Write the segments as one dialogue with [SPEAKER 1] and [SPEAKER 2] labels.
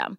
[SPEAKER 1] system.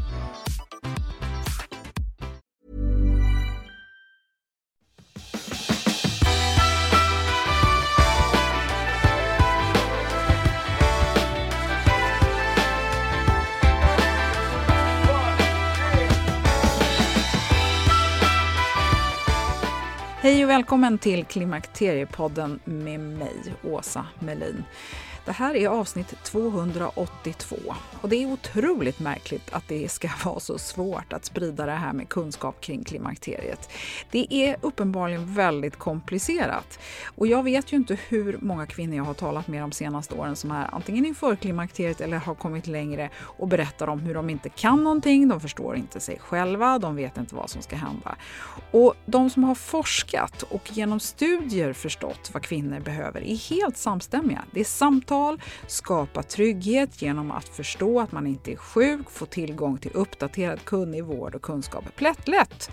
[SPEAKER 2] Hej och välkommen till Klimakteriepodden med mig, Åsa Melin. Det här är avsnitt 282 och det är otroligt märkligt att det ska vara så svårt att sprida det här med kunskap kring klimakteriet. Det är uppenbarligen väldigt komplicerat och jag vet ju inte hur många kvinnor jag har talat med de senaste åren som är antingen inför klimakteriet eller har kommit längre och berättar om hur de inte kan någonting, de förstår inte sig själva, de vet inte vad som ska hända. Och de som har forskat och genom studier förstått vad kvinnor behöver är helt samstämmiga. Det är samtal, skapa trygghet genom att förstå att man inte är sjuk, få tillgång till uppdaterad kunnig vård och kunskap plättlätt.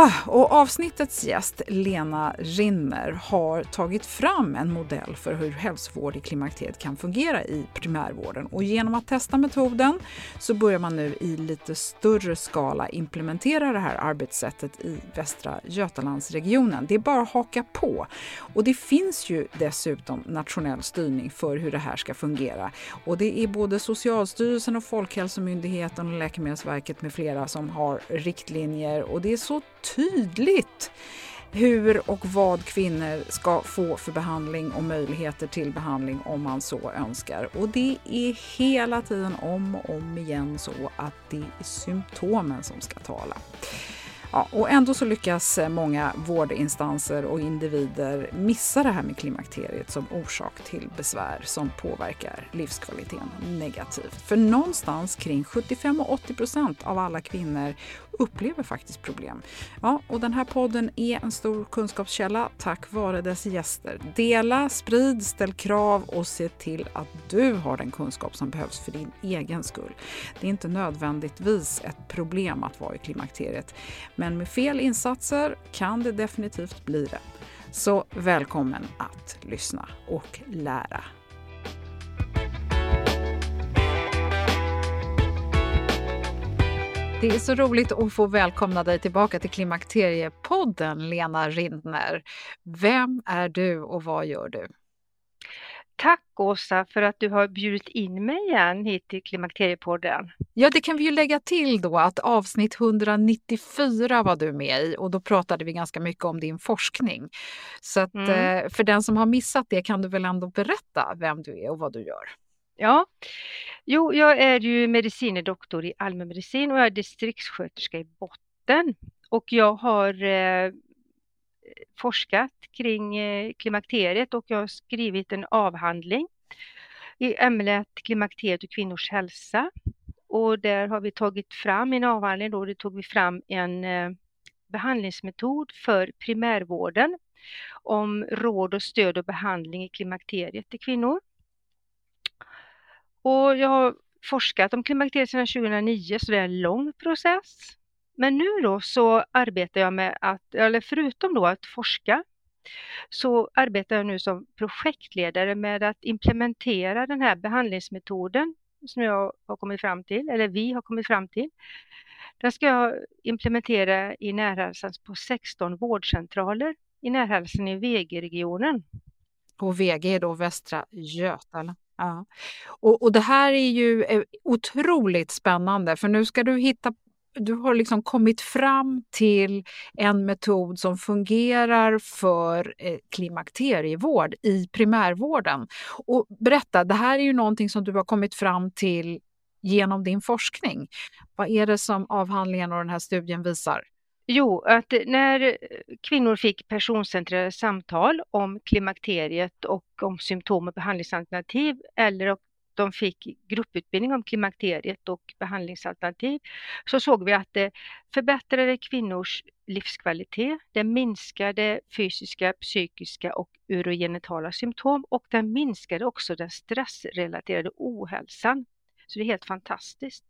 [SPEAKER 2] Ah, och avsnittets gäst, Lena Rinner, har tagit fram en modell för hur hälsovård i klimakteriet kan fungera i primärvården. Och genom att testa metoden så börjar man nu i lite större skala implementera det här arbetssättet i Västra Götalandsregionen. Det är bara att haka på. Och det finns ju dessutom nationell styrning för hur det här ska fungera. Och det är både Socialstyrelsen och Folkhälsomyndigheten och Läkemedelsverket med flera som har riktlinjer och det är så tydligt hur och vad kvinnor ska få för behandling och möjligheter till behandling om man så önskar. Och det är hela tiden om och om igen så att det är symptomen som ska tala. Ja, och ändå så lyckas många vårdinstanser och individer missa det här med klimakteriet som orsak till besvär som påverkar livskvaliteten negativt. För någonstans kring 75 och 80 procent av alla kvinnor upplever faktiskt problem. Ja, och den här podden är en stor kunskapskälla tack vare dess gäster. Dela, sprid, ställ krav och se till att du har den kunskap som behövs för din egen skull. Det är inte nödvändigtvis ett problem att vara i klimakteriet, men med fel insatser kan det definitivt bli det. Så välkommen att lyssna och lära. Det är så roligt att få välkomna dig tillbaka till Klimakteriepodden, Lena Rindner. Vem är du och vad gör du?
[SPEAKER 3] Tack Åsa för att du har bjudit in mig igen hit till Klimakteriepodden.
[SPEAKER 2] Ja, det kan vi ju lägga till då att avsnitt 194 var du med i och då pratade vi ganska mycket om din forskning. Så att,
[SPEAKER 3] Mm.
[SPEAKER 2] eh, för den som har missat det kan du väl ändå berätta vem du är och vad du gör?
[SPEAKER 3] Ja, jo, jag är ju medicinedoktor i allmänmedicin och jag är distriktssköterska i botten. Och jag har eh, forskat kring eh, klimakteriet och jag har skrivit en avhandling i ämnet klimakteriet och kvinnors hälsa. och där har vi tagit fram en avhandling då, det tog vi fram en eh, behandlingsmetod för primärvården om råd och stöd och behandling i klimakteriet till kvinnor. Och jag har forskat om klimakteriet sedan 2009 så det är en lång process. Men nu då så arbetar jag med att, eller förutom då att forska, så arbetar jag nu som projektledare med att implementera den här behandlingsmetoden som jag har kommit fram till, eller vi har kommit fram till. Den ska jag implementera i närhälsan på 16 vårdcentraler i närhälsan i VG-regionen.
[SPEAKER 2] Och VG är då Västra Götaland. Ja. Och, och det här är ju eh, otroligt spännande för nu ska du hitta du har liksom kommit fram till en metod som fungerar för eh, klimakterievård i primärvården. Och berätta, det här är ju någonting som du har kommit fram till genom din forskning. Vad är det som avhandlingen och den här studien visar?
[SPEAKER 3] Jo, att när kvinnor fick personcentrerade samtal om klimakteriet och om symptom och behandlingsalternativ eller de fick grupputbildning om klimakteriet och behandlingsalternativ så såg vi att det förbättrade kvinnors livskvalitet, det minskade fysiska, psykiska och urogenitala symptom och den minskade också den stressrelaterade ohälsan. Så det är helt fantastiskt.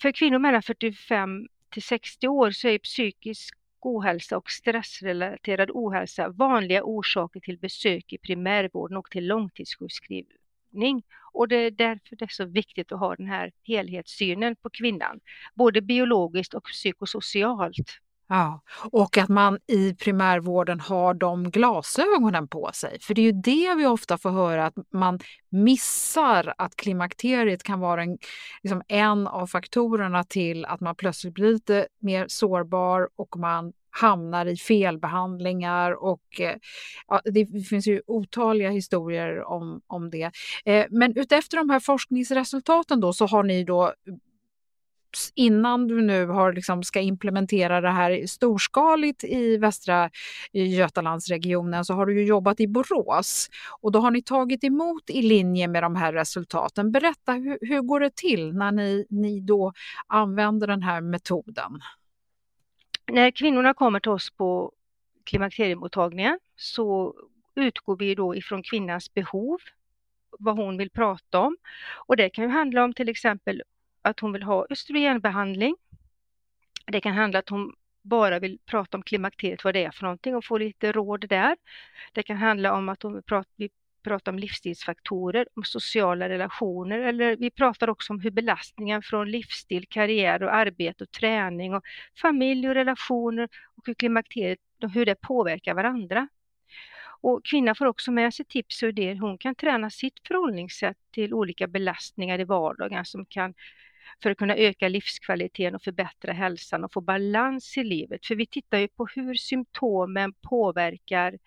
[SPEAKER 3] för kvinnor mellan 45 till 60 år så är psykisk ohälsa och stressrelaterad ohälsa vanliga orsaker till besök i primärvården och till långtidssjukskrivning. Och det är därför det är så viktigt att ha den här helhetssynen på kvinnan, både biologiskt och psykosocialt.
[SPEAKER 2] Ja, och att man i primärvården har de glasögonen på sig. För det är ju det vi ofta får höra, att man missar att klimakteriet kan vara en, liksom en av faktorerna till att man plötsligt blir lite mer sårbar och man hamnar i felbehandlingar och eh, ja, det finns ju otaliga historier om, om det. Eh, men utefter de här forskningsresultaten då så har ni då innan du nu har, liksom, ska implementera det här storskaligt i Västra Götalandsregionen så har du ju jobbat i Borås och då har ni tagit emot i linje med de här resultaten. Berätta, hur, hur går det till när ni, ni då använder den här metoden?
[SPEAKER 3] När kvinnorna kommer till oss på klimakteriemottagningen så utgår vi då ifrån kvinnans behov, vad hon vill prata om. Och det kan ju handla om till exempel att hon vill ha östrogenbehandling. Det kan handla om att hon bara vill prata om klimakteriet, vad det är för någonting och få lite råd där. Det kan handla om att hon vill prata, vi pratar om livsstilsfaktorer, om sociala relationer eller vi pratar också om hur belastningen från livsstil, karriär och arbete och träning och familj och relationer och hur klimakteriet, hur det påverkar varandra. Och kvinnan får också med sig tips och idéer. Hon kan träna sitt förhållningssätt till olika belastningar i vardagen som kan för att kunna öka livskvaliteten och förbättra hälsan och få balans i livet. För vi tittar ju på hur symptomen påverkar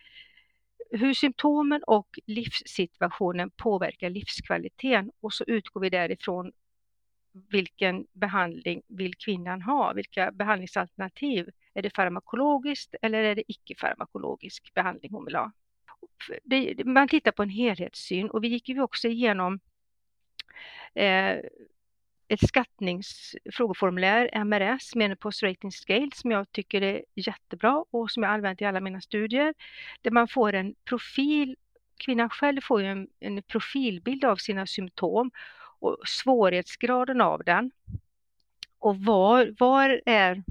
[SPEAKER 3] hur symptomen och livssituationen påverkar livskvaliteten och så utgår vi därifrån vilken behandling vill kvinnan ha? Vilka behandlingsalternativ? Är det farmakologiskt eller är det icke-farmakologisk behandling hon vill ha? Det, man tittar på en helhetssyn och vi gick ju också igenom eh, ett skattningsfrågeformulär, MRS, Menopause Rating Scale, som jag tycker är jättebra och som jag använt i alla mina studier, där man får en profil, kvinnan själv får ju en, en profilbild av sina symptom och svårighetsgraden av den. Och var, var är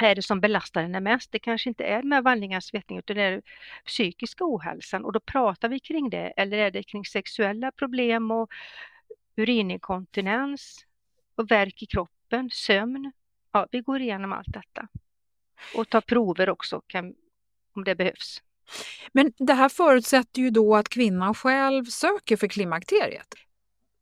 [SPEAKER 3] är det som belastar henne mest? Det kanske inte är med vandringar svettning utan det är psykiska ohälsan och då pratar vi kring det. Eller är det kring sexuella problem och urininkontinens och värk i kroppen, sömn. Ja, vi går igenom allt detta. Och tar prover också kan, om det behövs.
[SPEAKER 2] Men det här förutsätter ju då att kvinnan själv söker för klimakteriet.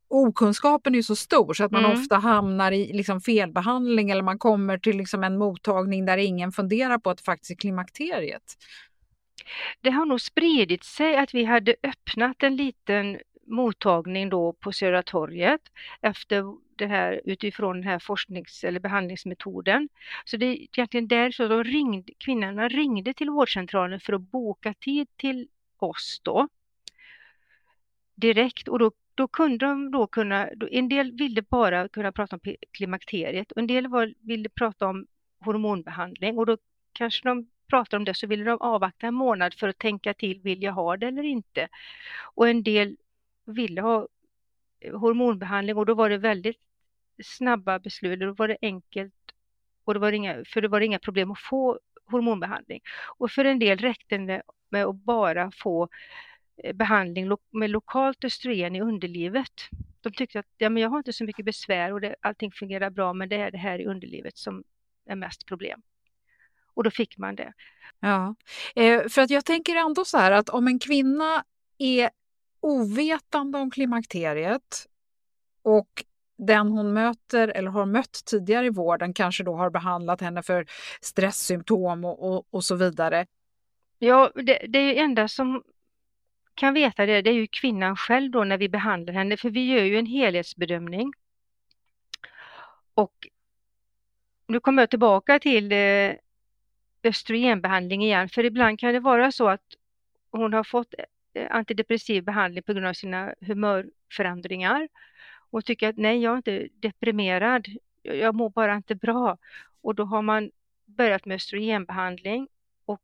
[SPEAKER 2] Okunskapen är ju så stor så att man mm. ofta hamnar i liksom felbehandling eller man kommer till liksom en mottagning där ingen funderar på att det faktiskt är klimakteriet.
[SPEAKER 3] Det har nog spridit sig att vi hade öppnat en liten mottagning då på Södra torget efter det här, utifrån den här forsknings eller behandlingsmetoden. Så det är egentligen där så de ringde, kvinnorna ringde till vårdcentralen för att boka tid till oss då. Direkt och då då kunde de då kunna, då, en del ville bara kunna prata om klimakteriet och en del var, ville prata om hormonbehandling och då kanske de pratade om det så ville de avvakta en månad för att tänka till, vill jag ha det eller inte? Och en del ville ha eh, hormonbehandling och då var det väldigt snabba beslut, då var det enkelt och det var inga, för det var inga problem att få hormonbehandling. Och för en del räckte det med att bara få eh, behandling med lokalt östrogen i underlivet. De tyckte att ja, men jag har inte så mycket besvär och det, allting fungerar bra men det är det här i underlivet som är mest problem. Och då fick man det.
[SPEAKER 2] Ja, eh, för att jag tänker ändå så här att om en kvinna är ovetande om klimakteriet och den hon möter eller har mött tidigare i vården kanske då har behandlat henne för stresssymptom och, och, och så vidare.
[SPEAKER 3] Ja, det, det är ju enda som kan veta det, det är ju kvinnan själv då när vi behandlar henne, för vi gör ju en helhetsbedömning. Och nu kommer jag tillbaka till eh, östrogenbehandling igen, för ibland kan det vara så att hon har fått eh, antidepressiv behandling på grund av sina humörförändringar och tycker att nej, jag är inte deprimerad, jag mår bara inte bra. Och då har man börjat med östrogenbehandling och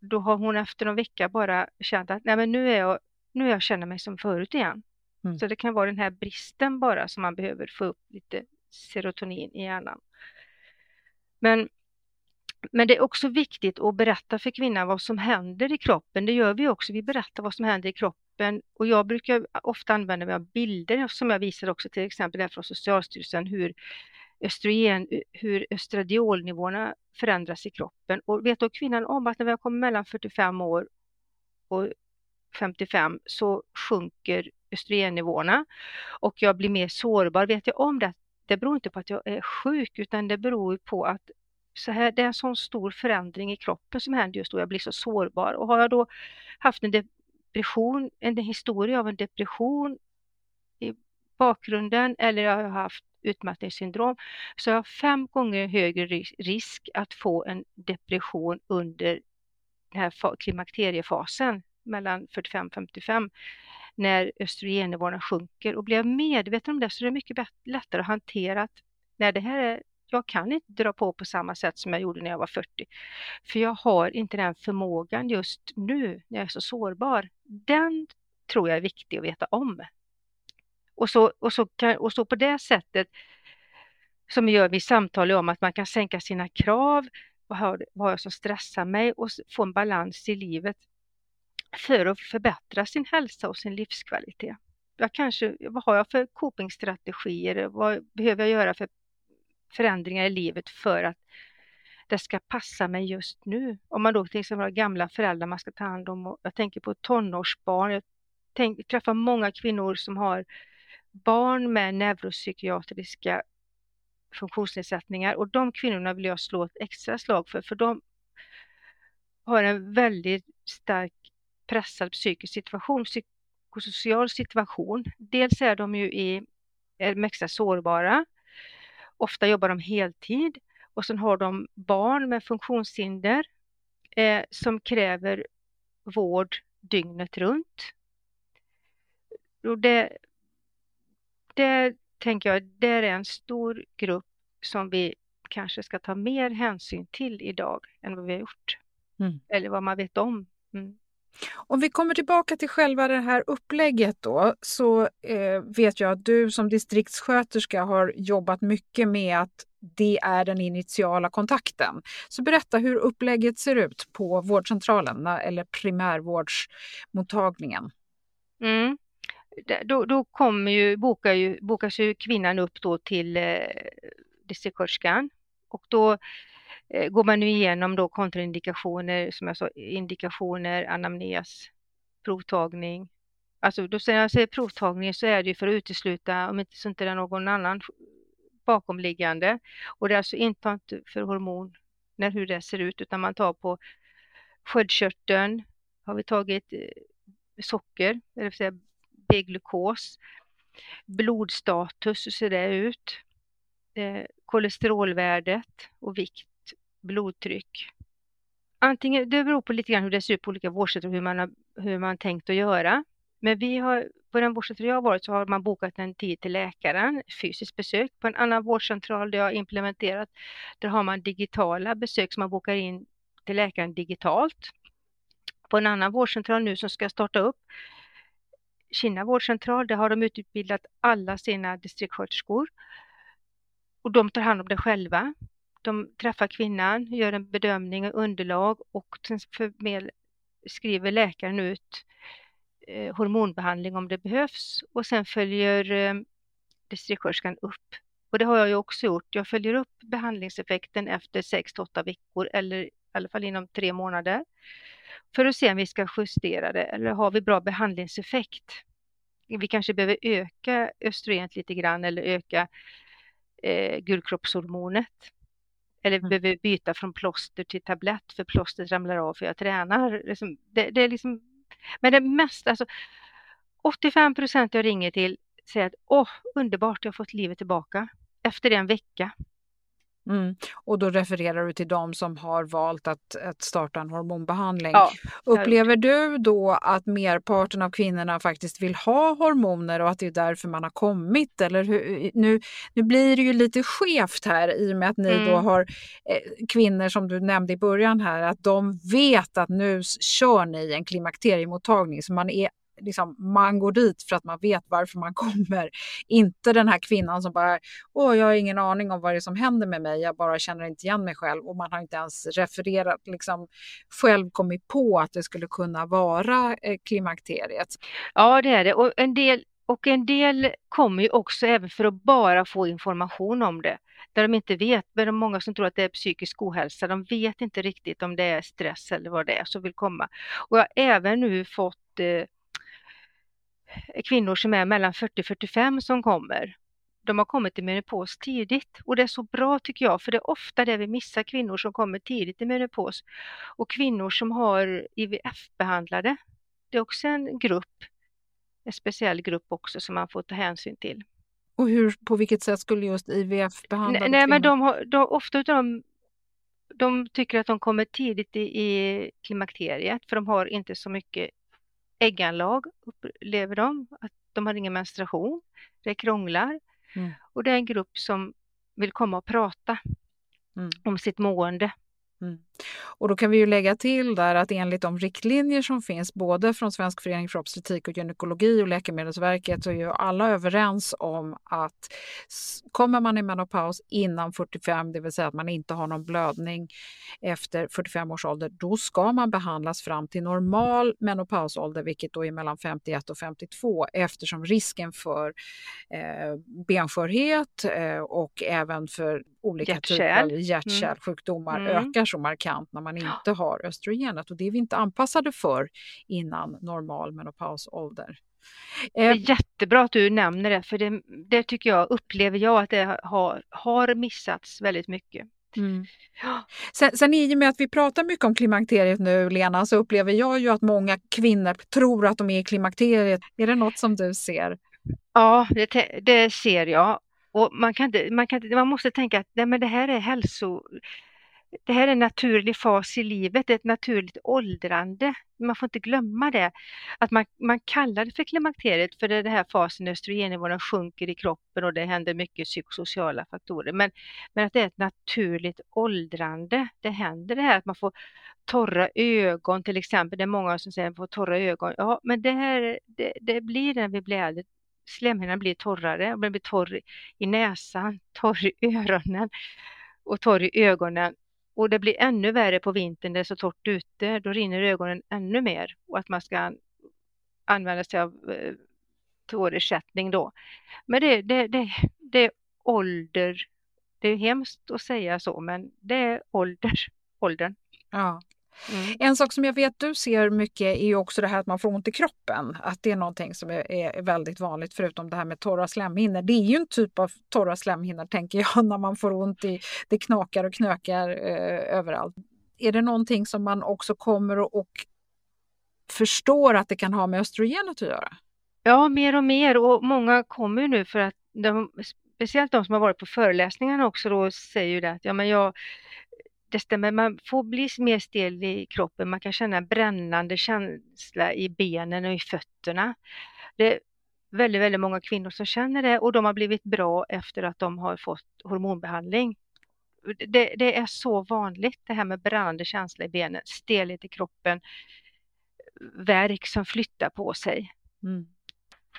[SPEAKER 3] då har hon efter någon vecka bara känt att nej, men nu är jag, nu är jag känner mig som förut igen. Mm. Så det kan vara den här bristen bara som man behöver få upp lite serotonin i hjärnan. Men, men det är också viktigt att berätta för kvinnan vad som händer i kroppen. Det gör vi också. Vi berättar vad som händer i kroppen kroppen och jag brukar ofta använda mig av bilder som jag visar också till exempel här från Socialstyrelsen hur östrogen, hur östradiolnivåerna förändras i kroppen. Och vet då kvinnan om att när vi har kommit mellan 45 år och 55 så sjunker östrogennivåerna och jag blir mer sårbar. Vet jag om det, det beror inte på att jag är sjuk utan det beror på att så här, det är en sån stor förändring i kroppen som händer just då, jag blir så sårbar. Och har jag då haft en depression, en historia av en depression i bakgrunden eller jag har haft utmattningssyndrom så jag har fem gånger högre risk att få en depression under den här klimakteriefasen mellan 45-55 när östrogennivåerna sjunker. Och blir jag medveten om det så är det mycket lättare att hantera att när det här är jag kan inte dra på på samma sätt som jag gjorde när jag var 40. För jag har inte den förmågan just nu när jag är så sårbar. Den tror jag är viktig att veta om. Och så, och så, kan, och så på det sättet som vi gör vid samtal om att man kan sänka sina krav, vad har, vad har jag som stressar mig och få en balans i livet för att förbättra sin hälsa och sin livskvalitet. Jag kanske, vad har jag för copingstrategier? Vad behöver jag göra för förändringar i livet för att det ska passa mig just nu. Om man då till exempel har gamla föräldrar man ska ta hand om. Och jag tänker på tonårsbarn. Jag tänk, träffar många kvinnor som har barn med neuropsykiatriska funktionsnedsättningar och de kvinnorna vill jag slå ett extra slag för, för de har en väldigt stark pressad psykisk situation, psykosocial situation. Dels är de ju i, är extra sårbara Ofta jobbar de heltid och sen har de barn med funktionshinder eh, som kräver vård dygnet runt. Och det, det tänker jag, det är en stor grupp som vi kanske ska ta mer hänsyn till idag än vad vi har gjort. Mm. Eller vad man vet om. Mm.
[SPEAKER 2] Om vi kommer tillbaka till själva det här upplägget då så eh, vet jag att du som distriktssköterska har jobbat mycket med att det är den initiala kontakten. Så berätta hur upplägget ser ut på vårdcentralen eller primärvårdsmottagningen.
[SPEAKER 3] Mm. Då, då kommer ju, bokar ju, bokas ju kvinnan upp då till eh, distriktssköterskan och då Eh, Eh, går man nu igenom då kontraindikationer, som jag sa, indikationer, anamnes, provtagning. Alltså då när jag säger provtagning så är det ju för att utesluta om inte så inte det är någon annan bakomliggande. Och det är alltså inte för hormon, när hur det ser ut, utan man tar på sköldkörteln, har vi tagit eh, socker, det vill säga B-glukos, blodstatus, hur ser det ut? Eh, kolesterolvärdet och vikt blodtryck. Antingen, det beror på lite grann hur det ser ut på olika vårdcentraler, hur man har hur man tänkt att göra. Men vi har, på den vårdcentral jag har varit så har man bokat en tid till läkaren, fysiskt besök. På en annan vårdcentral där jag har implementerat, där har man digitala besök som man bokar in till läkaren digitalt. På en annan vårdcentral nu som ska starta upp, Kina vårdcentral, där har de utbildat alla sina distriktssköterskor. Och de tar hand om det själva. De träffar kvinnan, gör en bedömning och underlag och sen skriver läkaren ut eh, hormonbehandling om det behövs och sen följer eh, distriktssköterskan upp. Och det har jag ju också gjort. Jag följer upp behandlingseffekten efter 6 8 veckor eller i alla fall inom tre månader för att se om vi ska justera det eller har vi bra behandlingseffekt. Vi kanske behöver öka östrogenet lite grann eller öka eh, gulkroppshormonet. Eller mm. behöver byta från plåster till tablett för plåstret ramlar av för jag tränar. Liksom, det, det, är liksom, men det mesta, alltså 85 procent jag ringer till säger att åh, underbart, jag har fått livet tillbaka efter en vecka.
[SPEAKER 2] Mm. Och då refererar du till de som har valt att, att starta en hormonbehandling. Ja, Upplever du då att merparten av kvinnorna faktiskt vill ha hormoner och att det är därför man har kommit? Eller hur, nu, nu blir det ju lite skevt här i och med att ni mm. då har eh, kvinnor som du nämnde i början här, att de vet att nu kör ni en klimakteriemottagning så man är liksom, man går dit för att man vet varför man kommer. Inte den här kvinnan som bara, åh, jag har ingen aning om vad det är som händer med mig, jag bara känner inte igen mig själv och man har inte ens refererat, liksom själv kommit på att det skulle kunna vara eh, klimakteriet.
[SPEAKER 3] Ja, det är det och en del och en del kommer ju också även för att bara få information om det där de inte vet, men det är många som tror att det är psykisk ohälsa, de vet inte riktigt om det är stress eller vad det är som vill komma. Och jag har även nu fått eh, kvinnor som är mellan 40-45 som kommer. De har kommit i menopaus tidigt och det är så bra tycker jag, för det är ofta det vi missar kvinnor som kommer tidigt i menopaus och kvinnor som har IVF-behandlade. Det är också en grupp, en speciell grupp också som man får ta hänsyn till.
[SPEAKER 2] Och hur, på vilket sätt skulle just IVF-behandlade
[SPEAKER 3] Nej, men de har, de, ofta av dem de tycker att de kommer tidigt i, i klimakteriet för de har inte så mycket ägganlag upplever de, att de har ingen menstruation, det krånglar. Mm. Och det är en grupp som vill komma och prata mm. om sitt mående.
[SPEAKER 2] Mm. Och då kan vi ju lägga till där att enligt de riktlinjer som finns både från Svensk förening för obstetrik och gynekologi och Läkemedelsverket så är ju alla överens om att kommer man i menopaus innan 45, det vill säga att man inte har någon blödning efter 45 års ålder, då ska man behandlas fram till normal menopausålder, vilket då är mellan 51 och 52 eftersom risken för eh, benskörhet eh, och även för olika Hjärtkärl. typer av mm. hjärt-kärlsjukdomar mm. ökar så markant när man inte har östrogenet och det är vi inte anpassade för innan normal menopausålder.
[SPEAKER 3] Det är eh, jättebra att du nämner det, för det, det tycker jag, upplever jag att det har, har missats väldigt mycket. Mm.
[SPEAKER 2] Sen, sen i och med att vi pratar mycket om klimakteriet nu, Lena, så upplever jag ju att många kvinnor tror att de är i klimakteriet. Är det något som du ser?
[SPEAKER 3] Ja, det, det ser jag. Och man, kan inte, man, kan, man måste tänka att nej, men det här är hälso det här är en naturlig fas i livet, ett naturligt åldrande. Man får inte glömma det. Att man, man kallar det för klimakteriet för det är den här fasen när östrogennivåerna sjunker i kroppen och det händer mycket psykosociala faktorer. Men, men att det är ett naturligt åldrande. Det händer det här att man får torra ögon till exempel. Det är många som säger att man får torra ögon. Ja, men det, här, det, det blir när vi blir äldre. Slemhinnan blir torrare, den blir torr i näsan, torr i öronen och torr i ögonen och det blir ännu värre på vintern, det är så torrt ute, då rinner ögonen ännu mer och att man ska använda sig av eh, tårersättning då. Men det, det, det, det är ålder, det är hemskt att säga så, men det är ålder, åldern.
[SPEAKER 2] Ja. Mm. En sak som jag vet du ser mycket är också det här att man får ont i kroppen. Att det är någonting som är, är väldigt vanligt förutom det här med torra slemhinnor. Det är ju en typ av torra slemhinnor tänker jag när man får ont i, det knakar och knökar eh, överallt. Är det någonting som man också kommer och, och förstår att det kan ha med östrogenet att göra?
[SPEAKER 3] Ja, mer och mer och många kommer nu för att de, speciellt de som har varit på föreläsningarna också då säger ju det att ja, men jag det stämmer, man får bli mer stel i kroppen, man kan känna brännande känsla i benen och i fötterna. Det är väldigt, väldigt många kvinnor som känner det och de har blivit bra efter att de har fått hormonbehandling. Det, det är så vanligt det här med brännande känsla i benen, stelhet i kroppen, verk som flyttar på sig.
[SPEAKER 2] Mm.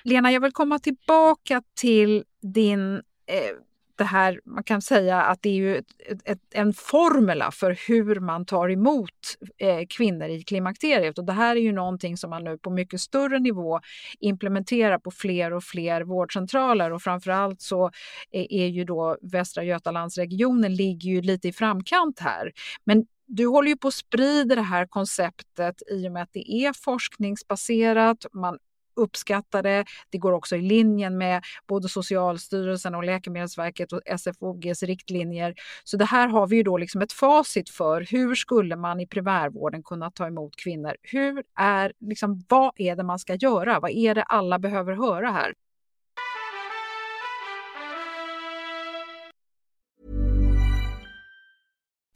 [SPEAKER 2] Lena, jag vill komma tillbaka till din eh, det här, man kan säga att det är ju ett, ett, en formula för hur man tar emot eh, kvinnor i klimakteriet. Och det här är ju någonting som man nu på mycket större nivå implementerar på fler och fler vårdcentraler och framförallt så är, är ju då Västra Götalandsregionen ligger ju lite i framkant här. Men du håller ju på att sprida det här konceptet i och med att det är forskningsbaserat. Man uppskattade, det. Det går också i linjen med både Socialstyrelsen och Läkemedelsverket och SFOGs riktlinjer. Så det här har vi ju då liksom ett facit för. Hur skulle man i primärvården kunna ta emot kvinnor? Hur är, liksom, vad är det man ska göra? Vad är det alla behöver höra här?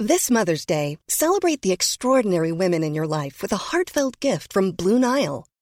[SPEAKER 4] This Mother's Day, celebrate the extraordinary women in your life with a heartfelt gift from Blue Nile.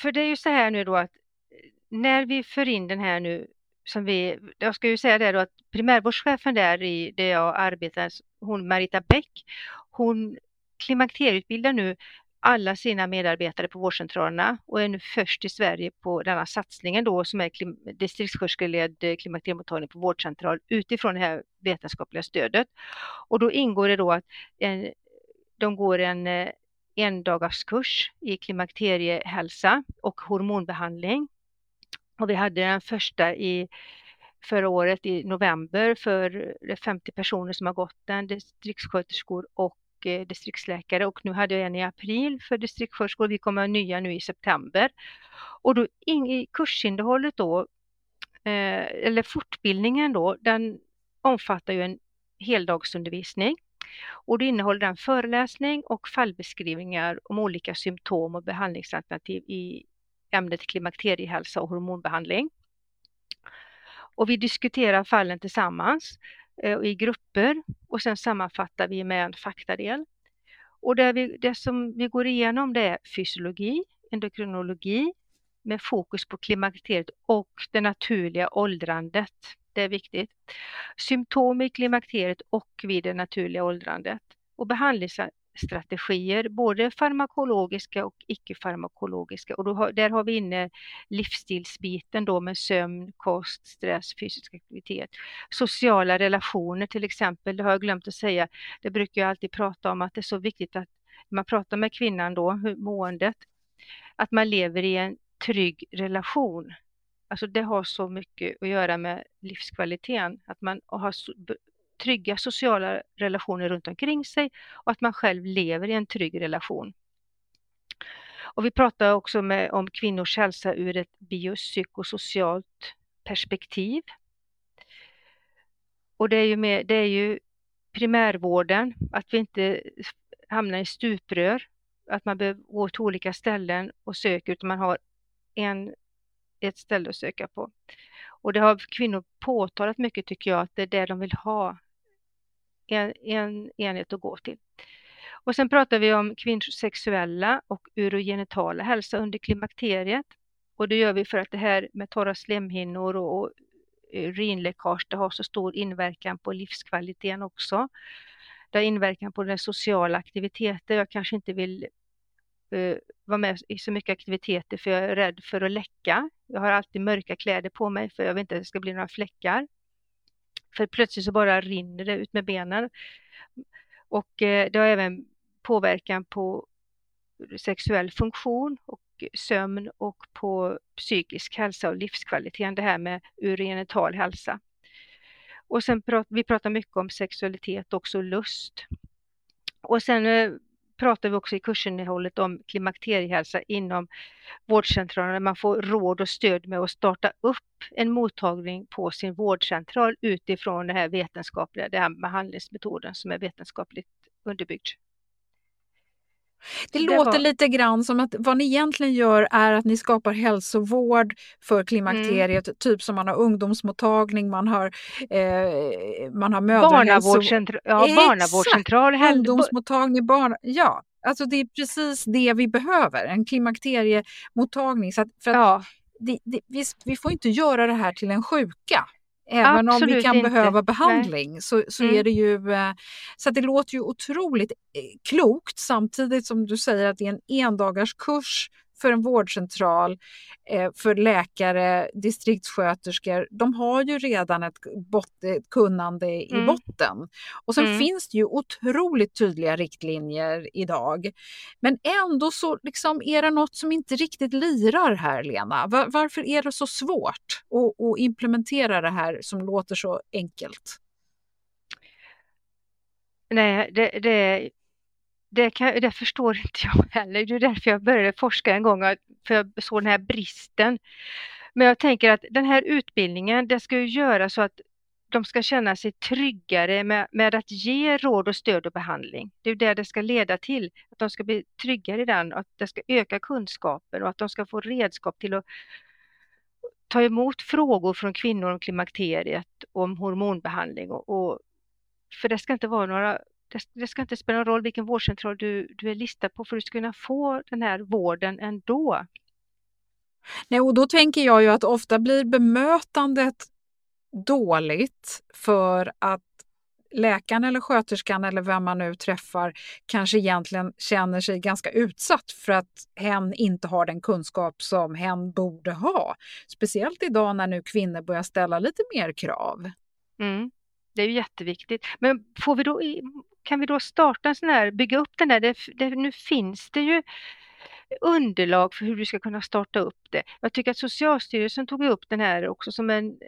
[SPEAKER 3] För det är ju så här nu då att när vi för in den här nu som vi, jag ska ju säga det då att primärvårdschefen där i det jag arbetar, hon Marita Bäck, hon klimakterieutbildar nu alla sina medarbetare på vårdcentralerna och är nu först i Sverige på denna satsningen då som är klim, distriktssköterskeledd eh, klimakteriemottagning på vårdcentral utifrån det här vetenskapliga stödet. Och då ingår det då att en, de går en eh, en dagars kurs i klimakteriehälsa och hormonbehandling. Och vi hade den första i förra året i november för eh, 50 personer som har gått den, distriktssköterskor och eh, distriktsläkare och nu hade jag en i april för distriktssköterskor. Vi kommer ha nya nu i september. Och då i kursinnehållet då, eh, eller fortbildningen då, den omfattar ju en heldagsundervisning och det innehåller en föreläsning och fallbeskrivningar om olika symptom och behandlingsalternativ i ämnet klimakteriehälsa och hormonbehandling. Och vi diskuterar fallen tillsammans eh, i grupper och sen sammanfattar vi med en faktadel. Och det, vi, det som vi går igenom det är fysiologi, endokrinologi med fokus på klimakteriet och det naturliga åldrandet. Det är viktigt. Symptom i klimakteriet och vid det naturliga åldrandet. Och behandlingsstrategier, både farmakologiska och icke-farmakologiska. Och har, där har vi inne livsstilsbiten då med sömn, kost, stress, fysisk aktivitet. Sociala relationer till exempel, det har jag glömt att säga. Det brukar jag alltid prata om att det är så viktigt att man pratar med kvinnan då, hur måendet, att man lever i en trygg relation Alltså det har så mycket att göra med livskvaliteten, att man har trygga sociala relationer runt omkring sig och att man själv lever i en trygg relation. Och vi pratar också med, om kvinnors hälsa ur ett biopsykosocialt perspektiv. och det är ju, med, det är ju primärvården, att vi inte hamnar i stuprör, att man behöver gå till olika ställen och söka, utan man har en, ett ställe att söka på. Och det har kvinnor påtalat mycket tycker jag, att det är det de vill ha, en, en enhet att gå till. Och sen pratar vi om kvinnors sexuella och urogenitala hälsa under klimakteriet. Och det gör vi för att det här med torra slemhinnor och, och urinläckage, det har så stor inverkan på livskvaliteten också. Det har inverkan på den sociala aktiviteten. Jag kanske inte vill uh, vara med i så mycket aktiviteter för jag är rädd för att läcka. Jag har alltid mörka kläder på mig för jag vill inte att det ska bli några fläckar. För plötsligt så bara rinner det ut med benen. Och uh, det har även påverkan på sexuell funktion och sömn och på psykisk hälsa och livskvalitet, det här med urogenital hälsa. Och sen pratar vi pratar mycket om sexualitet, också lust. Och sen eh, pratar vi också i kursinnehållet om klimakteriehälsa inom vårdcentralen. Man får råd och stöd med att starta upp en mottagning på sin vårdcentral utifrån den här vetenskapliga, den här behandlingsmetoden som är vetenskapligt underbyggd.
[SPEAKER 2] Det, det låter var... lite grann som att vad ni egentligen gör är att ni skapar hälsovård för klimakteriet, mm. typ som man har ungdomsmottagning, man har, eh, man har
[SPEAKER 3] mödrahälsovård. Ja, barnavårdscentral.
[SPEAKER 2] Ungdomsmottagning, barn... Ja, alltså det är precis det vi behöver, en klimakteriemottagning. Så att, för att ja. det, det, vi, vi får inte göra det här till en sjuka. Även Absolut om vi kan inte. behöva behandling Nej. så, så mm. är det ju... Eh, så det låter ju otroligt eh, klokt samtidigt som du säger att det är en endagars kurs för en vårdcentral, eh, för läkare, distriktssköterskor. De har ju redan ett, bot, ett kunnande i mm. botten. Och sen mm. finns det ju otroligt tydliga riktlinjer idag. Men ändå så liksom är det något som inte riktigt lirar här, Lena. Var, varför är det så svårt att, att implementera det här som låter så enkelt?
[SPEAKER 3] Nej, det, det, det, kan, det, förstår inte jag heller. Det är därför jag började forska en gång, för jag såg den här bristen. Men jag tänker att den här utbildningen, det ska ju göra så att de ska känna sig tryggare med, med att ge råd och stöd och behandling. Det är det det ska leda till, att de ska bli tryggare i den, att det ska öka kunskapen och att de ska få redskap till att ta emot frågor från kvinnor om klimakteriet, om hormonbehandling och, och för det ska inte vara några det, ska inte spela någon roll vilken vårdcentral du, du är listad på för du ska kunna få den här vården ändå.
[SPEAKER 2] Nej, och då tänker jag ju att ofta blir bemötandet dåligt för att läkaren eller sköterskan eller vem man nu träffar kanske egentligen känner sig ganska utsatt för att hen inte har den kunskap som hen borde ha. Speciellt idag när nu kvinnor börjar ställa lite mer krav.
[SPEAKER 3] Mm. Det är ju jätteviktigt. Men får vi då, kan vi då starta en sån här, bygga upp den där, det, det, nu finns det ju underlag för hur du ska kunna starta upp det. Jag tycker att Socialstyrelsen tog upp den här också som en,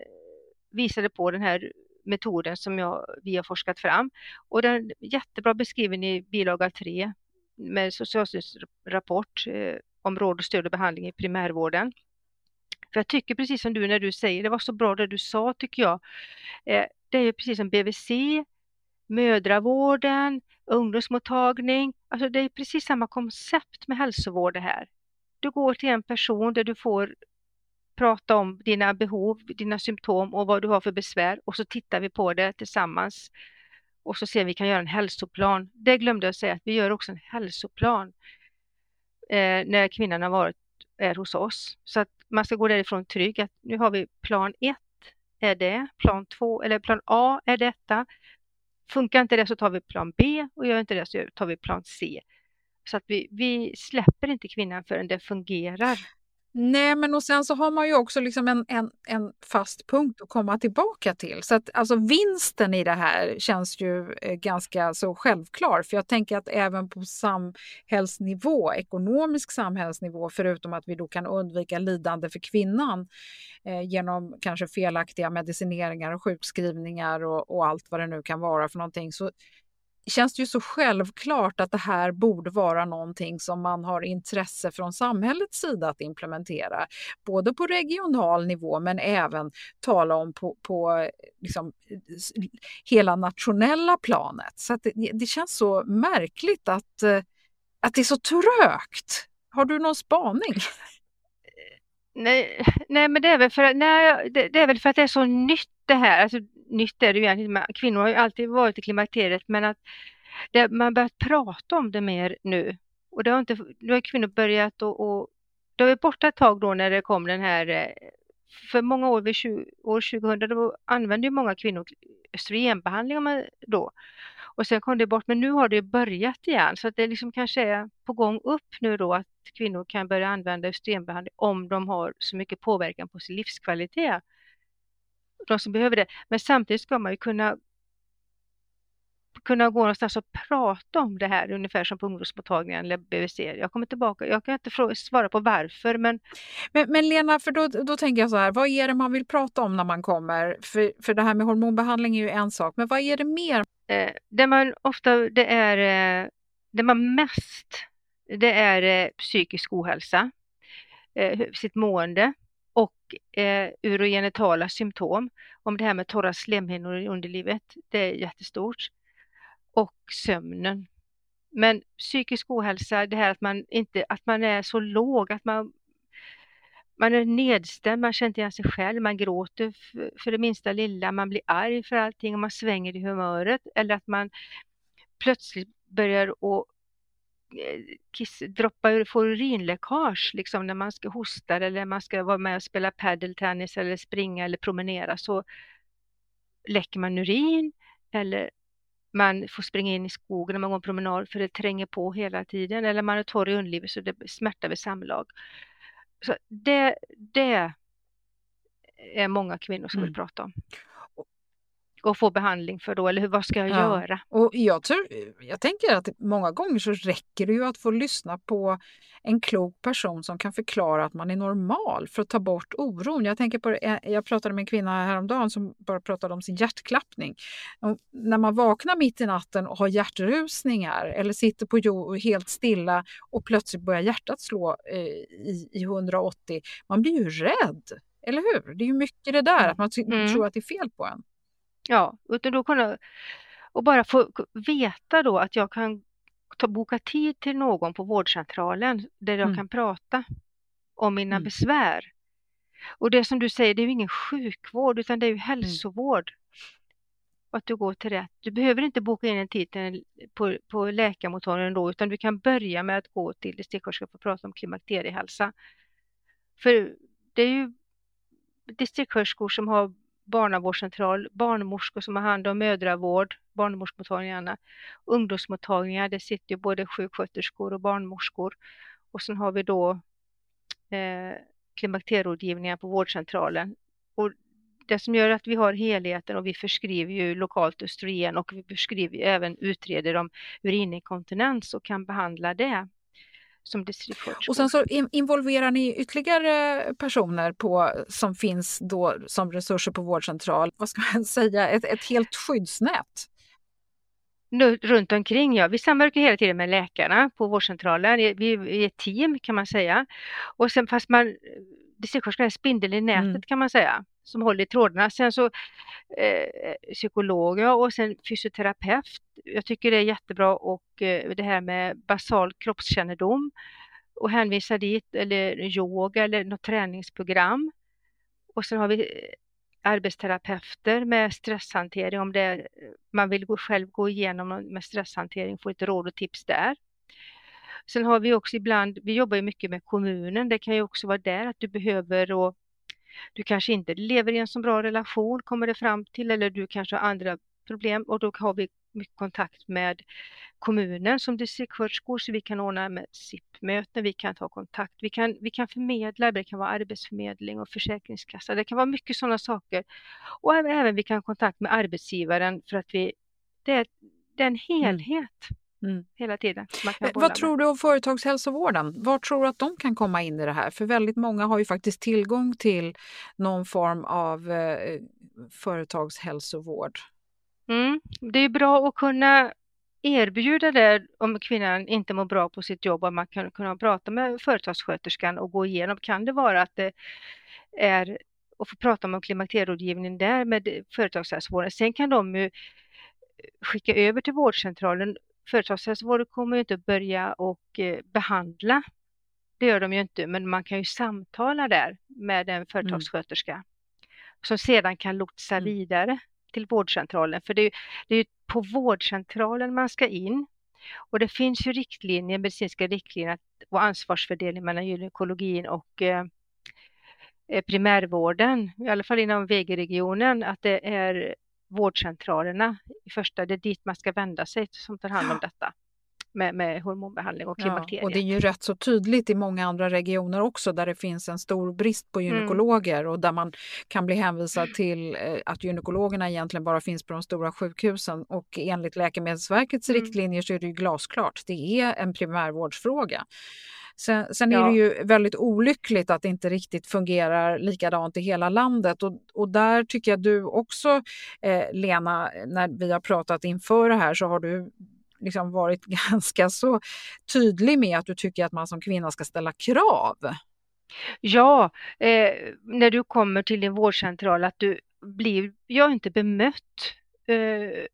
[SPEAKER 3] visade på den här metoden som jag, vi har forskat fram. Och den är jättebra beskriven i bilaga 3 med Socialstyrelsens rapport eh, om råd och stöd och behandling i primärvården. För jag tycker precis som du när du säger, det var så bra det du sa tycker jag. Eh, det är precis som BVC, mödravården, ungdomsmottagning. Alltså det är precis samma koncept med hälsovård det här. Du går till en person där du får prata om dina behov, dina symptom och vad du har för besvär och så tittar vi på det tillsammans och så ser vi kan göra en hälsoplan. Det glömde jag säga att vi gör också en hälsoplan eh, när kvinnan har varit är hos oss. Så att man ska gå därifrån trygg att nu har vi plan 1 är det, plan 2 eller plan A är detta. Funkar inte det så tar vi plan B och gör inte det så tar vi plan C. Så att vi, vi släpper inte kvinnan förrän det fungerar.
[SPEAKER 2] Nej, men och sen så har man ju också liksom en, en, en fast punkt att komma tillbaka till. Så att alltså vinsten i det här känns ju eh, ganska så självklar. För jag tänker att även på samhällsnivå, ekonomisk samhällsnivå, förutom att vi då kan undvika lidande för kvinnan eh, genom kanske felaktiga medicineringar och sjukskrivningar och, och allt vad det nu kan vara för någonting, så känns det ju så självklart att det här borde vara någonting som man har intresse från samhällets sida att implementera. Både på regional nivå men även tala om på, på liksom, hela nationella planet. Så det, det, känns så märkligt att, eh, att det är så trögt. Har du någon spaning?
[SPEAKER 3] Nej, nej men det är, väl för, nej, det, det, är väl för att det är så nytt det här. Alltså, nytt är det ju egentligen. Kvinnor har ju alltid varit i klimakteriet men att det, man börjat prata om det mer nu. Och det har inte, nu har kvinnor börjat och, och det var borta ett tag då när det kom den här, eh, för många år, vid 20, år 2000, då använde ju många kvinnor östrogenbehandling då. Och sen kom det bort, men nu har det börjat igen så att det liksom kanske är på gång upp nu då att kvinnor kan börja använda östrogenbehandling om de har så mycket påverkan på sin livskvalitet. De som behöver det. Men samtidigt ska man ju kunna kunna gå någonstans och prata om det här, ungefär som på ungdomsmottagningen eller BVC. Jag kommer tillbaka, jag kan inte svara på varför men...
[SPEAKER 2] Men, men Lena, för då, då tänker jag så här, vad är det man vill prata om när man kommer? För, för det här med hormonbehandling är ju en sak, men vad är det mer?
[SPEAKER 3] Eh, det man ofta, det är, eh, det man mest, det är eh, psykisk ohälsa, sitt mående och eh, urogenitala symptom. Om det här med torra slemhinnor i underlivet, det är jättestort och sömnen. Men psykisk ohälsa, det här att man, inte, att man är så låg, att man, man är nedstämd, man känner inte igen sig själv, man gråter för, för det minsta lilla, man blir arg för allting och man svänger i humöret eller att man plötsligt börjar att kiss, droppa ur, får urinläckage liksom när man ska hosta eller man ska vara med och spela padeltennis eller springa eller promenera så läcker man urin eller man får springa in i skogen när man går en promenad för det tränger på hela tiden eller man är torr i underlivet så det smärtar vid samlag. Så det, det är många kvinnor som mm. vill prata om och få behandling för då, eller hur, vad ska jag ja. göra?
[SPEAKER 2] Och jag, tror, jag tänker att många gånger så räcker det ju att få lyssna på en klok person som kan förklara att man är normal för att ta bort oron. Jag tänker på jag pratade med en kvinna häromdagen som bara pratade om sin hjärtklappning. Och när man vaknar mitt i natten och har hjärtrusningar eller sitter på jord helt stilla och plötsligt börjar hjärtat slå eh, i, i 180, man blir ju rädd. Eller hur? Det är ju mycket det där, att man mm. tror att det är fel på en.
[SPEAKER 3] Ja, utan då kunna och bara få veta då att jag kan ta, boka tid till någon på vårdcentralen där jag mm. kan prata om mina mm. besvär. Och det som du säger, det är ju ingen sjukvård utan det är ju mm. hälsovård. Att du går till rätt. Du behöver inte boka in en tid på, på läkarmottagningen då utan du kan börja med att gå till distriktssköterska att prata om klimakteriehälsa. För det är ju distriktssköterskor som har barnavårdscentral, barnmorskor som har hand om mödravård, barnmorskemottagningarna, ungdomsmottagningar, det sitter ju både sjuksköterskor och barnmorskor. Och sen har vi då eh, klimakterierådgivningar på vårdcentralen. Och det som gör att vi har helheten och vi förskriver ju lokalt östrogen och vi förskriver ju även utreder om urininkontinens och kan behandla det som distriktssköterskor.
[SPEAKER 2] Och sen så involverar ni ytterligare personer på, som finns då som resurser på vårdcentral, vad ska man säga, ett, ett helt skyddsnät?
[SPEAKER 3] Nu, runt omkring, ja. Vi samverkar hela tiden med läkarna på vårdcentralen. Vi är ett team kan man säga. Och sen fast man, distriktssköterskan är spindeln i nätet mm. kan man säga, som håller i trådarna. Sen så eh, psykologer och sen fysioterapeut. Jag tycker det är jättebra och eh, det här med basal kroppskännedom och hänvisa dit eller yoga eller något träningsprogram. Och sen har vi eh, arbetsterapeuter med stresshantering om det, man vill gå, själv gå igenom med stresshantering, få ett råd och tips där. Sen har vi också ibland, vi jobbar ju mycket med kommunen, det kan ju också vara där att du behöver och du kanske inte lever i en så bra relation, kommer det fram till, eller du kanske har andra problem och då har vi mycket kontakt med kommunen som distriktssköterskor så vi kan ordna med SIP-möten, vi kan ta kontakt, vi kan, vi kan förmedla, det kan vara arbetsförmedling och försäkringskassa, det kan vara mycket sådana saker. Och även, även vi kan ha kontakt med arbetsgivaren för att vi, det är, det är en mm. helhet. Mm. Hela tiden.
[SPEAKER 2] Vad tror du om företagshälsovården? Var tror du att de kan komma in i det här? För väldigt många har ju faktiskt tillgång till någon form av eh, företagshälsovård.
[SPEAKER 3] Mm. Det är bra att kunna erbjuda det om kvinnan inte mår bra på sitt jobb, att man kan kunna prata med företagssköterskan och gå igenom, kan det vara att det är och få prata om klimakterierådgivning där med företagshälsovården. Sen kan de ju skicka över till vårdcentralen. Företagshälsovården kommer ju inte börja och eh, behandla. Det gör de ju inte, men man kan ju samtala där med en mm. företagssköterska mm. som sedan kan lotsa mm. vidare till vårdcentralen. För det är, det är på vårdcentralen man ska in. Och det finns ju riktlinjer, medicinska riktlinjer och ansvarsfördelning mellan gynekologin och eh, eh, primärvården, i alla fall inom VG-regionen, att det är vårdcentralerna i första, det är dit man ska vända sig som tar hand om detta med, med hormonbehandling och klimakteriet.
[SPEAKER 2] Ja, och det är ju rätt så tydligt i många andra regioner också där det finns en stor brist på mm. gynekologer mm. och där man kan bli hänvisad till eh, att gynekologerna egentligen bara finns på de stora sjukhusen och enligt Läkemedelsverkets mm. riktlinjer så är det ju glasklart. Det är en primärvårdsfråga. Sen, sen ja. är det ju väldigt olyckligt att det inte riktigt fungerar likadant i hela landet och, och där tycker jag du också, eh, Lena, när vi har pratat inför det här så har du liksom varit ganska så tydlig med att du tycker att man som kvinna ska ställa krav.
[SPEAKER 3] Ja, eh, när du kommer till din vårdcentral att du blir, jag är inte bemött eh,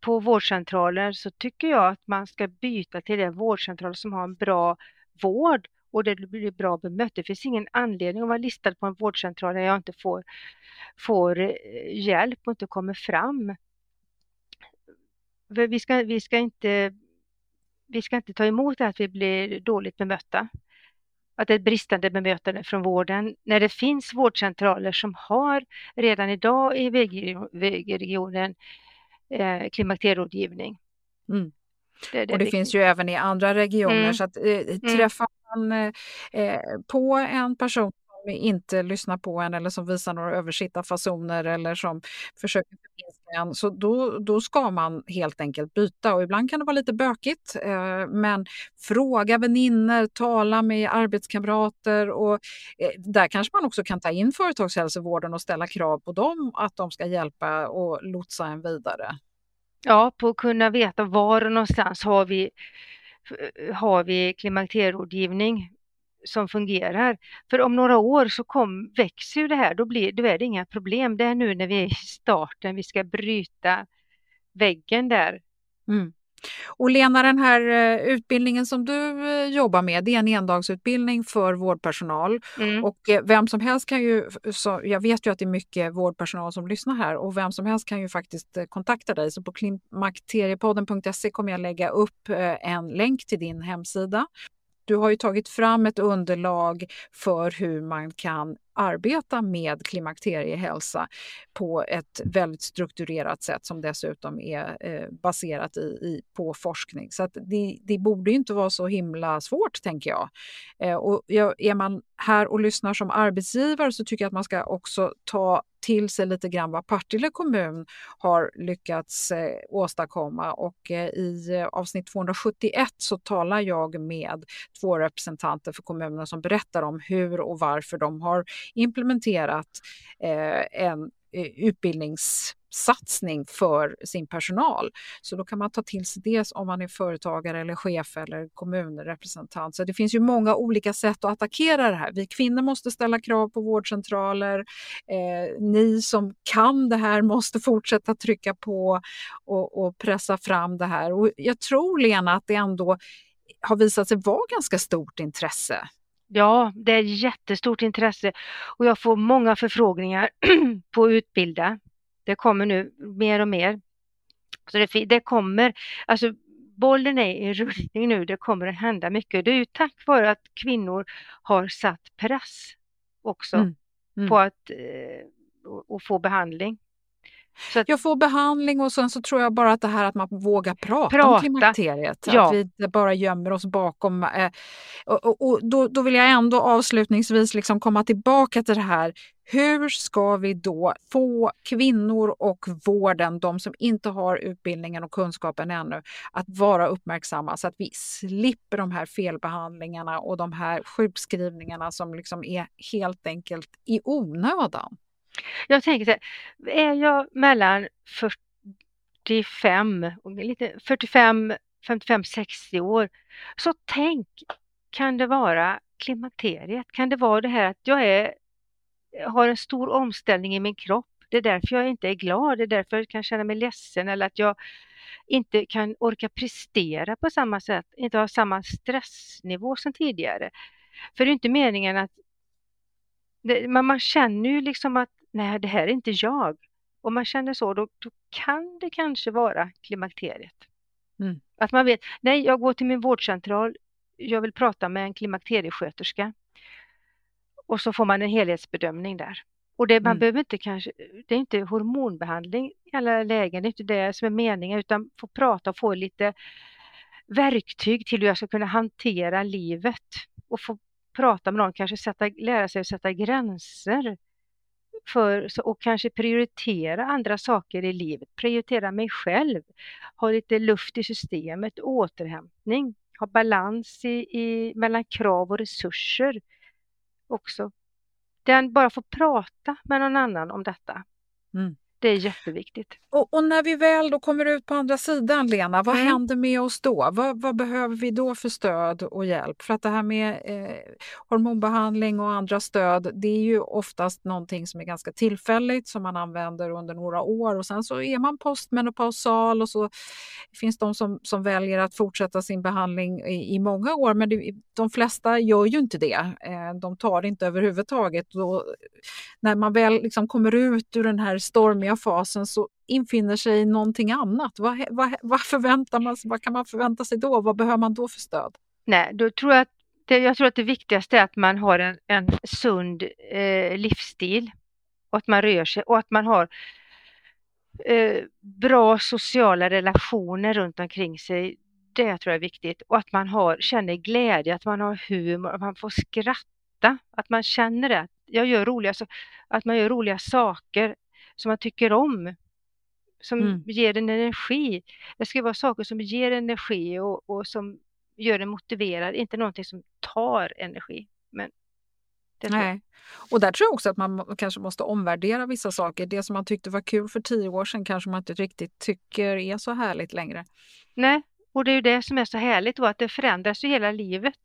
[SPEAKER 3] på vårdcentralen så tycker jag att man ska byta till en vårdcentral som har en bra vård och det blir bra bemött. Det finns ingen anledning att vara listad på en vårdcentral där jag inte får, får eh, hjälp och inte kommer fram. Vi ska, vi, ska inte, vi ska inte ta emot att vi blir dåligt bemötta. Att det är ett bristande bemötande från vården när det finns vårdcentraler som har redan idag i VG-regionen eh, klimakterierådgivning.
[SPEAKER 2] Mm. Det, det och det finns ju även i andra regioner mm. så att eh, mm. träffar man eh, på en person som inte lyssnar på en eller som visar några översittarfasoner eller som försöker förminska en, så då, då ska man helt enkelt byta. Och ibland kan det vara lite bökigt, eh, men fråga vänner, tala med arbetskamrater och eh, där kanske man också kan ta in företagshälsovården och ställa krav på dem att de ska hjälpa och lotsa en vidare.
[SPEAKER 3] Ja, på att kunna veta var någonstans har vi, eh, har vi klimakterierådgivning som fungerar. För om några år så kom, växer ju det här, då, blir, då är det inga problem. Det är nu när vi är i starten, vi ska bryta väggen där.
[SPEAKER 2] Mm. Och Lena, den här eh, utbildningen som du eh, jobbar med, det är en endagsutbildning för vårdpersonal. Mm. Och eh, vem som helst kan ju, så jag vet ju att det är mycket vårdpersonal som lyssnar här och vem som helst kan ju faktiskt kontakta dig. Så på klimakteriepodden.se kommer jag lägga upp en länk till din hemsida. Du har ju tagit fram ett underlag för hur man kan arbeta med klimakteriehälsa på ett väldigt strukturerat sätt som dessutom är eh, baserat i, i, på forskning. Så det, det, borde inte vara så himla svårt, tänker jag. Eh, och är man här och lyssnar som arbetsgivare så tycker jag att man ska också ta till sig lite grann vad Partille kommun har lyckats eh, åstadkomma. Och eh, i eh, avsnitt 271 så talar jag med två representanter för kommunen som berättar om hur och varför de har implementerat eh, en eh, utbildnings satsning för sin personal. Så då kan man ta till sig det om man är företagare eller chef eller kommunrepresentant. Så det finns ju många olika sätt att attackera det här. Vi kvinnor måste ställa krav på vårdcentraler. Eh, ni som kan det här måste fortsätta trycka på och, och pressa fram det här. Och jag tror Lena att det ändå har visat sig vara ganska stort intresse
[SPEAKER 3] Ja, det är jättestort intresse och jag får många förfrågningar på att utbilda. Det kommer nu mer och mer. Så det, det kommer, alltså bollen är i rullning nu, det kommer att hända mycket. Det är ju tack vare att kvinnor har satt press också mm. Mm. på att eh, och få behandling.
[SPEAKER 2] Jag får behandling och sen så tror jag bara att det här att man vågar prata, prata. om klimakteriet. Ja. Att vi inte bara gömmer oss bakom. Eh, och, och, och då, då, vill jag ändå avslutningsvis liksom komma tillbaka till det här. Hur ska vi då få kvinnor och vården, de som inte har utbildningen och kunskapen ännu, att vara uppmärksamma så att vi slipper de här felbehandlingarna och de här sjukskrivningarna som liksom är helt enkelt i onödan?
[SPEAKER 3] Jag tänker så här, är jag mellan 45, lite 45, 55, 60 år. Så tänk, kan det vara klimakteriet? Kan det vara det här att jag är, har en stor omställning i min kropp? Det är därför jag inte är glad, det är därför jag kan känna mig ledsen eller att jag inte kan orka prestera på samma sätt, inte ha samma stressnivå som tidigare. För det är inte meningen att det, man, man känner ju liksom att nej, det här är inte jag. Om man känner så, då, då kan det kanske vara klimakteriet. Mm. Att man vet, nej, jag går till min vårdcentral, jag vill prata med en klimakteriesköterska. Och så får man en helhetsbedömning där. Och det, man mm. behöver inte kanske, det är inte hormonbehandling i alla lägen, det är inte det som är meningen, utan få prata och få lite verktyg till hur jag ska kunna hantera livet och få prata med någon, kanske sätta, lära sig att sätta gränser för, och kanske prioritera andra saker i livet, prioritera mig själv, ha lite luft i systemet, återhämtning, ha balans i, i mellan krav och resurser också. Den bara få prata med någon annan om detta. Mm. Det är jätteviktigt.
[SPEAKER 2] Och, och, när vi väl då kommer ut på andra sidan, Lena, vad mm. händer med oss då? Vad, vad, behöver vi då för stöd och hjälp? För att det här med eh, hormonbehandling och andra stöd, det är ju oftast någonting som är ganska tillfälligt som man använder under några år och sen så är man postmenopausal och så finns de som, som väljer att fortsätta sin behandling i, i många år, men det, de flesta gör ju inte det. Eh, de tar det inte överhuvudtaget. Och när man väl liksom kommer ut ur den här stormiga fasen så infinner sig någonting annat. Vad, vad, vad, förväntar man, vad kan man förvänta sig då? Vad behöver man då för stöd?
[SPEAKER 3] Nej, då tror jag, att det, jag tror att det viktigaste är att man har en, en sund eh, livsstil och att man rör sig och att man har eh, bra sociala relationer runt omkring sig. Det tror jag är viktigt och att man har, känner glädje, att man har humor, att man får skratta, att man känner det. Jag gör roliga, att man gör roliga saker som man tycker om som mm. ger en energi. Det ska vara saker som ger energi och, och som gör en motiverad, inte någonting som tar energi. Men
[SPEAKER 2] Nej. Och där tror jag också att man kanske måste omvärdera vissa saker. Det som man tyckte var kul för tio år sedan kanske man inte riktigt tycker är så härligt längre.
[SPEAKER 3] Nej, och det är ju det som är så härligt då, att det förändras ju hela livet.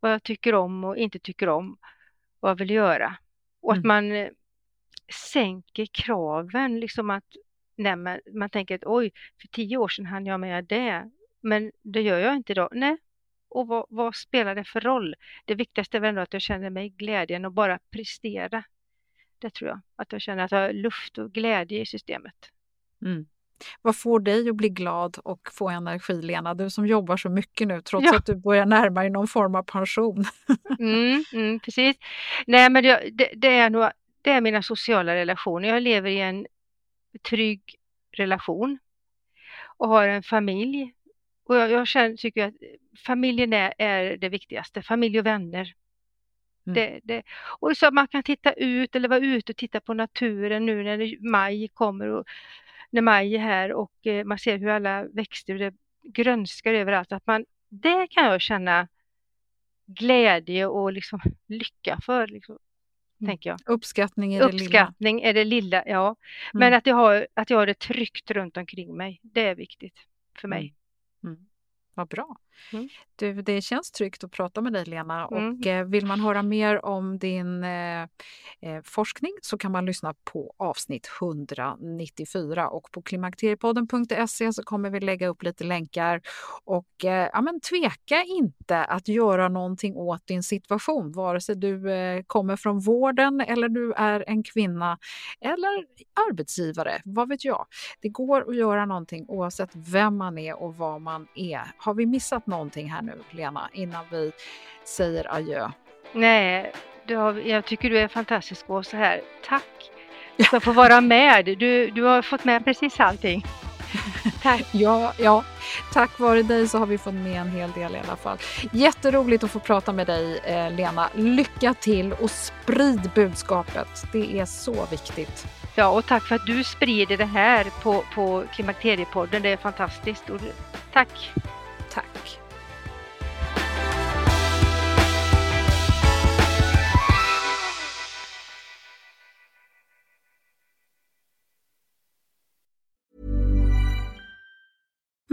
[SPEAKER 3] Vad jag tycker om och inte tycker om, vad jag vill göra. Och mm. att man eh, sänker kraven, liksom att nej, man, man tänker att oj, för tio år sedan hann jag med det, men det gör jag inte idag. Nej, och vad, vad, spelar det för roll? Det viktigaste är väl ändå att jag känner mig glädjen och bara prestera. Det tror jag, att jag känner att jag har luft och glädje i systemet.
[SPEAKER 2] Mm. Vad får dig att bli glad och få energi, Lena? Du som jobbar så mycket nu, trots ja. att du börjar närma dig någon form av pension.
[SPEAKER 3] mm, mm, precis. Nej, men det, det, det, är nog det är mina sociala relationer. Jag lever i en trygg relation och har en familj. Och jag, jag känner, tycker att familjen är, är, det viktigaste, familj och vänner. Mm. Det, det, och så man kan titta ut eller vara ute och titta på naturen nu när maj kommer och när maj är här och eh, man ser hur alla växter det grönskar överallt. Att man, det kan jag känna glädje och liksom lycka för. Liksom. Mm. tänker jag.
[SPEAKER 2] Uppskattning är det lilla.
[SPEAKER 3] Uppskattning är det lilla, ja. Mm. Men att jag, har, att jag har det tryggt runt omkring mig, det är viktigt för mig.
[SPEAKER 2] Mm. mm. Vad bra. Mm. Du, det känns tryggt att prata med dig Lena och mm. eh, vill man höra mer om din eh, eh, forskning så kan man lyssna på avsnitt 194 och på klimakteriepodden.se så kommer vi lägga upp lite länkar och eh, ja, men tveka inte att göra någonting åt din situation vare sig du eh, kommer från vården eller du är en kvinna eller arbetsgivare, vad vet jag. Det går att göra någonting oavsett vem man är och vad man är. Har vi missat någonting här nu, Lena, innan vi säger adjö?
[SPEAKER 3] Nej, har, jag tycker du är fantastisk och så här. Tack för att få vara med. Du, du har fått med precis allting.
[SPEAKER 2] Tack. ja, ja, tack vare dig så har vi fått med en hel del i alla fall. Jätteroligt att få prata med dig, eh, Lena. Lycka till och sprid budskapet. Det är så viktigt.
[SPEAKER 3] Ja, och tack för att du sprider det här på, på Klimakteriepodden. Det är fantastiskt. Och.
[SPEAKER 2] Tack.